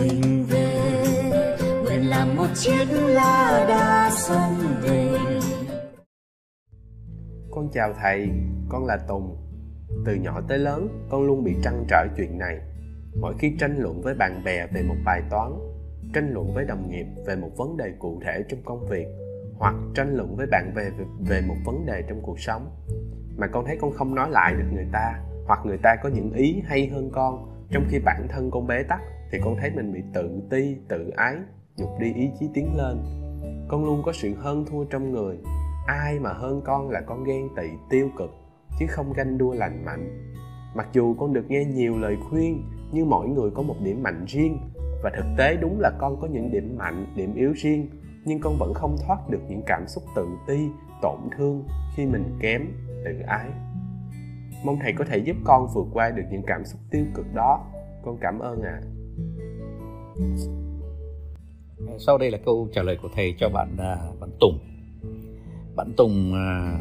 mình về. Nguyện làm một chiếc lá đa sông về. Con chào thầy con là tùng. Từ nhỏ tới lớn con luôn bị trăn trở chuyện này. Mỗi khi tranh luận với bạn bè về một bài toán tranh luận với đồng nghiệp về một vấn đề cụ thể trong công việc hoặc tranh luận với bạn bè về, về một vấn đề trong cuộc sống mà con thấy con không nói lại được người ta hoặc người ta có những ý hay hơn con trong khi bản thân con bế tắc thì con thấy mình bị tự ti, tự ái, nhục đi ý chí tiến lên. Con luôn có sự hơn thua trong người. Ai mà hơn con là con ghen tị, tiêu cực, chứ không ganh đua lành mạnh. Mặc dù con được nghe nhiều lời khuyên, nhưng mỗi người có một điểm mạnh riêng. Và thực tế đúng là con có những điểm mạnh, điểm yếu riêng, nhưng con vẫn không thoát được những cảm xúc tự ti, tổn thương khi mình kém tự ái. Mong thầy có thể giúp con vượt qua được những cảm xúc tiêu cực đó. Con cảm ơn ạ. à sau đây là câu trả lời của thầy cho bạn à, bạn Tùng. Bạn Tùng à,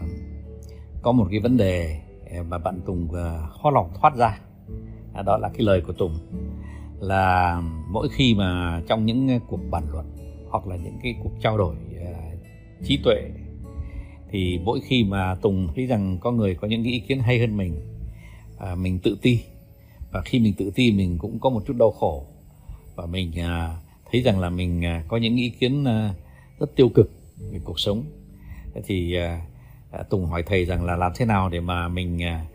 có một cái vấn đề à, mà bạn Tùng khó lòng thoát ra. Đó là cái lời của Tùng, là mỗi khi mà trong những cuộc bàn luận hoặc là những cái cuộc trao đổi trí tuệ, thì mỗi khi mà Tùng thấy rằng có người có những cái ý kiến hay hơn mình mình tự ti, và khi mình tự ti mình cũng có một chút đau khổ và mình à, thấy rằng là mình à, có những ý kiến à, rất tiêu cực về cuộc sống. Thì à, à, Tùng hỏi thầy rằng là làm thế nào để mà mình à,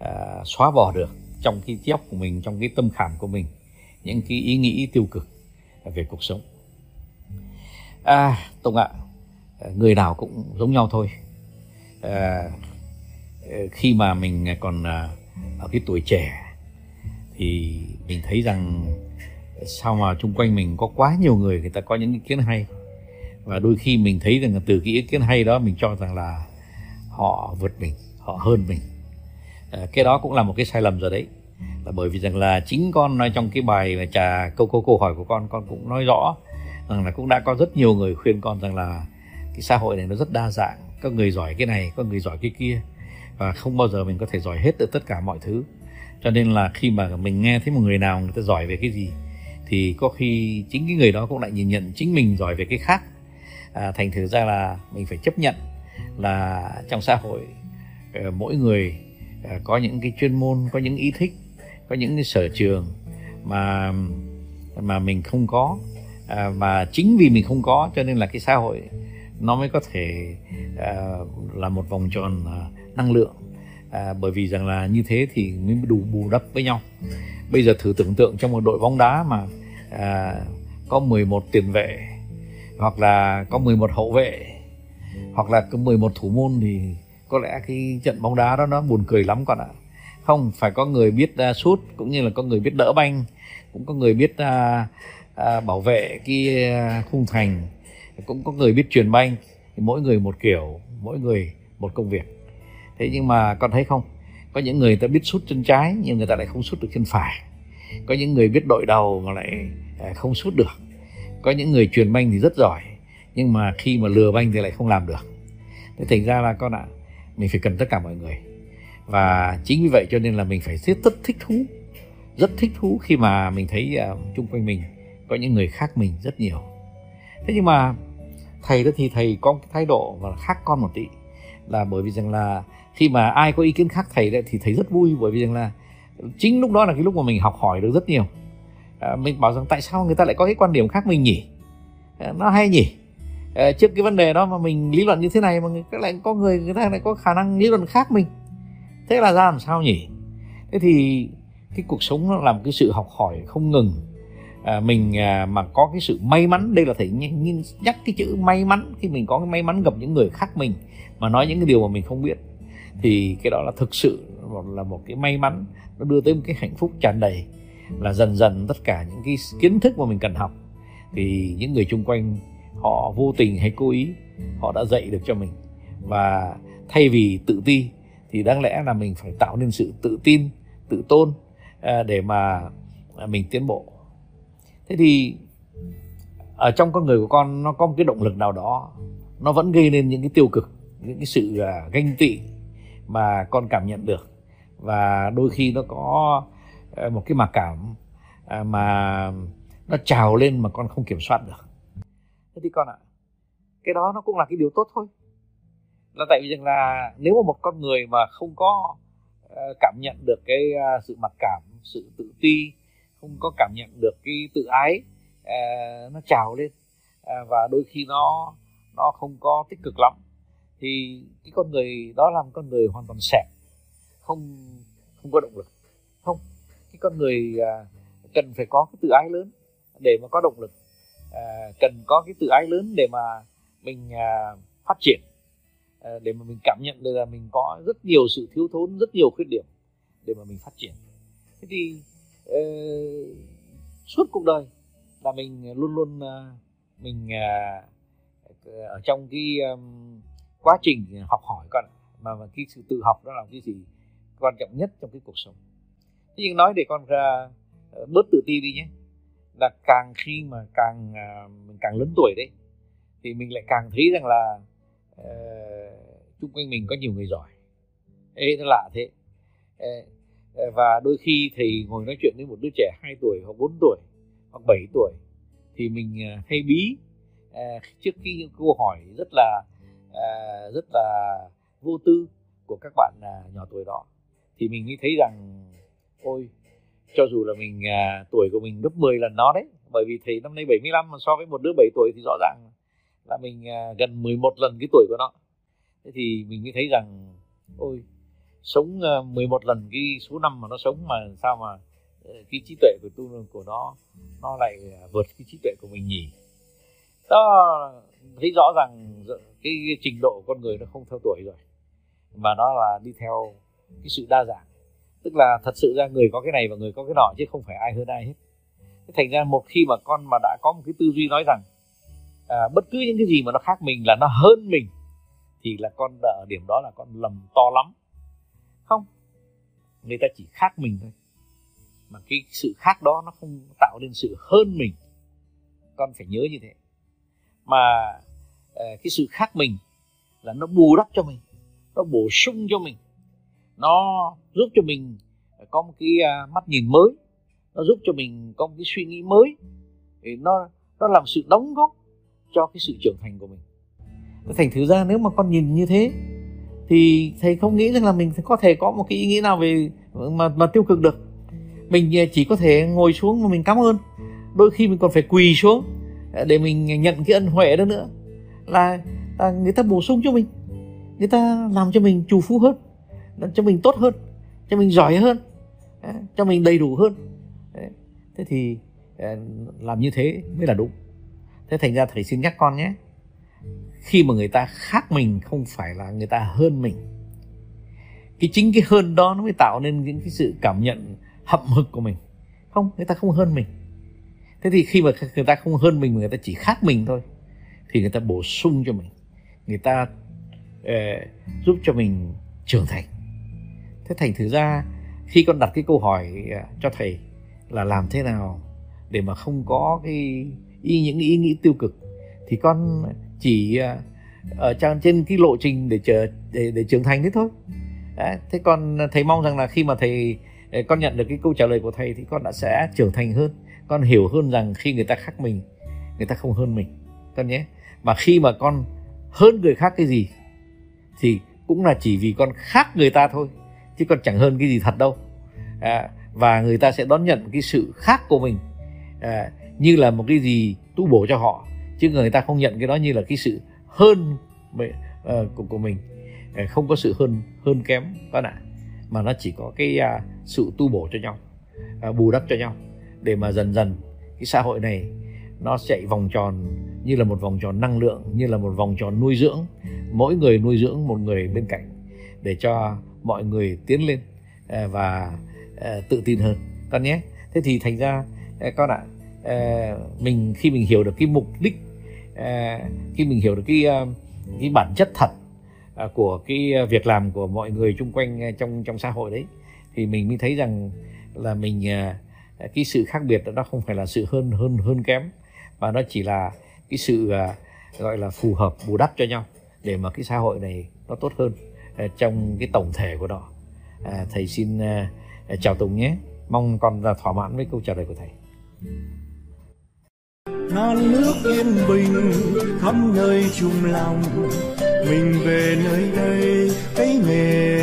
à, xóa bỏ được trong cái trí óc của mình trong cái tâm khảm của mình những cái ý nghĩ tiêu cực về cuộc sống? À Tùng ạ à, người nào cũng giống nhau thôi. À, à, khi mà mình còn à, ở cái tuổi trẻ thì mình thấy rằng sao mà chung quanh mình có quá nhiều người người ta có những ý kiến hay? Và đôi khi mình thấy rằng từ cái ý kiến hay đó mình cho rằng là họ vượt mình họ hơn mình. À, cái đó cũng là một cái sai lầm rồi đấy. Là bởi vì rằng là chính con nói trong cái bài mà trà câu câu câu hỏi của con con cũng nói rõ rằng là cũng đã có rất nhiều người khuyên con rằng là cái xã hội này nó rất đa dạng có người giỏi cái này có người giỏi cái kia và không bao giờ mình có thể giỏi hết được tất cả mọi thứ. Cho nên là khi mà mình nghe thấy một người nào người ta giỏi về cái gì thì có khi chính cái người đó cũng lại nhìn nhận chính mình giỏi về cái khác. À, thành thử ra là mình phải chấp nhận là trong xã hội ờ, mỗi người ờ, có những cái chuyên môn có những ý thích có những cái sở trường mà mà mình không có à, mà chính vì mình không có cho nên là cái xã hội nó mới có thể à, là một vòng tròn à, năng lượng. À, bởi vì rằng là như thế thì mới đủ bù đắp với nhau bây giờ thử tưởng tượng trong một đội bóng đá mà à, có 11 tiền vệ hoặc là có 11 hậu vệ hoặc là có 11 thủ môn thì có lẽ cái trận bóng đá đó nó buồn cười lắm con ạ. Không phải có người biết uh, sút cũng như là có người biết đỡ banh cũng có người biết uh, uh, bảo vệ cái uh, khung thành cũng có người biết truyền banh. Mỗi người một kiểu mỗi người một công việc. Thế nhưng mà con thấy không? Có những người ta biết sút chân trái nhưng người ta lại không sút được chân phải. Có những người biết đội đầu mà lại à, không sút được. Có những người truyền banh thì rất giỏi nhưng mà khi mà lừa banh thì lại không làm được. Thế thành ra là con ạ à, mình phải cần tất cả mọi người. Và chính vì vậy cho nên là mình phải rất rất thích thú rất thích thú khi mà mình thấy uh, chung quanh mình có những người khác mình rất nhiều. Thế nhưng mà thầy đó thì thầy có cái thái độ và khác con một tí là bởi vì rằng là khi mà ai có ý kiến khác thầy đấy thì thầy rất vui bởi vì rằng là chính lúc đó là cái lúc mà mình học hỏi được rất nhiều. À, mình bảo rằng tại sao người ta lại có cái quan điểm khác mình nhỉ? À, nó hay nhỉ? À, trước cái vấn đề đó mà mình lý luận như thế này mà người, lại có người người ta lại có khả năng lý luận khác mình. Thế là ra làm sao nhỉ? Thế thì cái cuộc sống nó làm cái sự học hỏi không ngừng à, mình à, mà có cái sự may mắn đây là thầy nhắc cái chữ may mắn khi mình có cái may mắn gặp những người khác mình mà nói những cái điều mà mình không biết thì cái đó là thực sự là một cái may mắn nó đưa tới một cái hạnh phúc tràn đầy là dần dần tất cả những cái kiến thức mà mình cần học thì những người chung quanh họ vô tình hay cố ý họ đã dạy được cho mình. Và thay vì tự ti thì đáng lẽ là mình phải tạo nên sự tự tin tự tôn à, để mà à, mình tiến bộ thế thì ở trong con người của con nó có một cái động lực nào đó nó vẫn gây nên những cái tiêu cực những cái sự uh, ganh tị mà con cảm nhận được. Và đôi khi nó có uh, một cái mặc cảm uh, mà nó trào lên mà con không kiểm soát được. Thế thì con ạ cái đó nó cũng là cái điều tốt thôi. Là tại vì rằng là nếu mà một con người mà không có cảm nhận được cái sự mặc cảm sự tự ti không có cảm nhận được cái tự ái uh, nó trào lên uh, và đôi khi nó nó không có tích cực lắm. Thì cái con người đó là một con người hoàn toàn sẹp không không có động lực. Không cái con người uh, cần phải có cái tự ái lớn để mà có động lực à, cần có cái tự ái lớn để mà mình à, phát triển à, để mà mình cảm nhận được là mình có rất nhiều sự thiếu thốn rất nhiều khuyết điểm để mà mình phát triển. Thế thì uh, suốt cuộc đời là mình luôn luôn uh, mình uh, ở trong cái um, quá trình học hỏi con mà, mà cái sự tự học đó là cái gì quan trọng nhất trong cái cuộc sống. Thế nhưng nói để con uh, bớt tự ti đi nhé. Là càng khi mà càng uh, mình càng lớn tuổi đấy thì mình lại càng thấy rằng là uh, chung quanh mình có nhiều người giỏi. Ê nó lạ thế. Uh, Ờ, và đôi khi thầy ngồi nói chuyện với một đứa trẻ 2 tuổi hoặc 4 tuổi hoặc 7 tuổi thì mình ờ, hay bí. Ờ, trước khi những câu hỏi rất là rất là vô tư của các bạn nhỏ tuổi đó thì mình mới thấy rằng ôi cho dù là mình à, tuổi của mình gấp 10 lần nó đấy bởi vì thầy năm nay 75 mà so với một đứa 7 tuổi thì rõ ràng là mình à, gần 11 lần cái tuổi của nó. Thế thì mình mới thấy rằng ôi sống ờ, 11 lần cái số năm mà nó sống mà sao mà ờ, cái trí tuệ của tu của nó nó lại ờ, vượt cái trí tuệ của mình nhỉ? Đó thấy rõ rằng cái trình độ của con người nó không theo tuổi rồi mà nó là đi theo cái sự đa dạng. Tức là thật sự ra người có cái này và người có cái nọ chứ không phải ai hơn ai hết. Thế thành ra một khi mà con mà đã có một cái tư duy nói rằng à, bất cứ những cái gì mà nó khác mình là nó hơn mình thì là con ở điểm đó là con lầm to lắm không. Người ta chỉ khác mình thôi. Mà cái sự khác đó nó không tạo nên sự hơn mình. Con phải nhớ như thế. Mà ờ, cái sự khác mình là nó bù đắp cho mình, nó bổ sung cho mình. Nó giúp cho mình có một cái à, mắt nhìn mới. Nó giúp cho mình có một cái suy nghĩ mới. Thì nó nó làm sự đóng góp cho cái sự trưởng thành của mình. Thành thử ra nếu mà con nhìn như thế thì thầy không nghĩ rằng là mình có thể có một cái ý nghĩ nào về mà mà tiêu cực được. Mình à, chỉ có thể ngồi xuống mà mình cảm ơn. Đôi khi mình còn phải quỳ xuống à, để mình nhận cái ân huệ đó nữa. Là, là người ta bổ sung cho mình người ta làm cho mình chủ phú hơn cho mình tốt hơn cho mình giỏi hơn à, cho mình đầy đủ hơn. Thế thì làm như thế mới là đúng. Thế thành ra thầy xin nhắc con nhé khi mà người ta khác mình không phải là người ta hơn mình. Cái chính cái hơn đó nó mới tạo nên những cái sự cảm nhận hậm hực của mình. Không người ta không hơn mình. Thế thì khi mà người ta không hơn mình mà người ta chỉ khác mình thôi thì người ta bổ sung cho mình. Người ta eh, giúp cho mình trưởng thành. Thế thành thử ra khi con đặt cái câu hỏi ờ, cho thầy là làm thế nào để mà không có cái ý những ý nghĩ tiêu cực thì con chỉ à, ở trên trên cái lộ trình để chờ để để trưởng thành thế thôi. Đấy, thế con thầy mong rằng là khi mà thầy ờ, con nhận được cái câu trả lời của thầy thì con đã sẽ trưởng thành hơn. Con hiểu hơn rằng khi người ta khác mình người ta không hơn mình. Con nhé. Mà khi mà con hơn người khác cái gì thì cũng là chỉ vì con khác người ta thôi chứ con chẳng hơn cái gì thật đâu. À, và người ta sẽ đón nhận cái sự khác của mình. À, như là một cái gì tu bổ cho họ chứ người ta không nhận cái đó như là cái sự hơn uh, của của mình. Ờ, không có sự hơn hơn kém các ạ mà nó chỉ có cái uh, sự tu bổ cho nhau uh, bù đắp cho nhau. Để mà dần dần cái xã hội này nó chạy vòng tròn như là một vòng tròn năng lượng như là một vòng tròn nuôi dưỡng. Mỗi người nuôi dưỡng một người bên cạnh để cho mọi người tiến lên à, và tự tin hơn. Con nhé. Thế thì thành ra con ạ mình khi mình hiểu được cái mục đích À, khi mình hiểu được cái ờ, cái bản chất thật à, của cái ờ, việc làm của mọi người chung quanh ờ, trong trong xã hội đấy thì mình mới thấy rằng là mình cái sự khác biệt đó không phải là sự hơn hơn hơn kém mà nó chỉ là cái sự gọi là phù hợp bù đắp cho nhau để mà cái xã hội này nó tốt hơn trong cái tổng thể của nó. À, thầy xin chào tùng nhé. Mong con là thỏa mãn với câu trả lời của thầy non nước yên bình khắp nơi chung lòng. Mình về nơi đây thấy nghề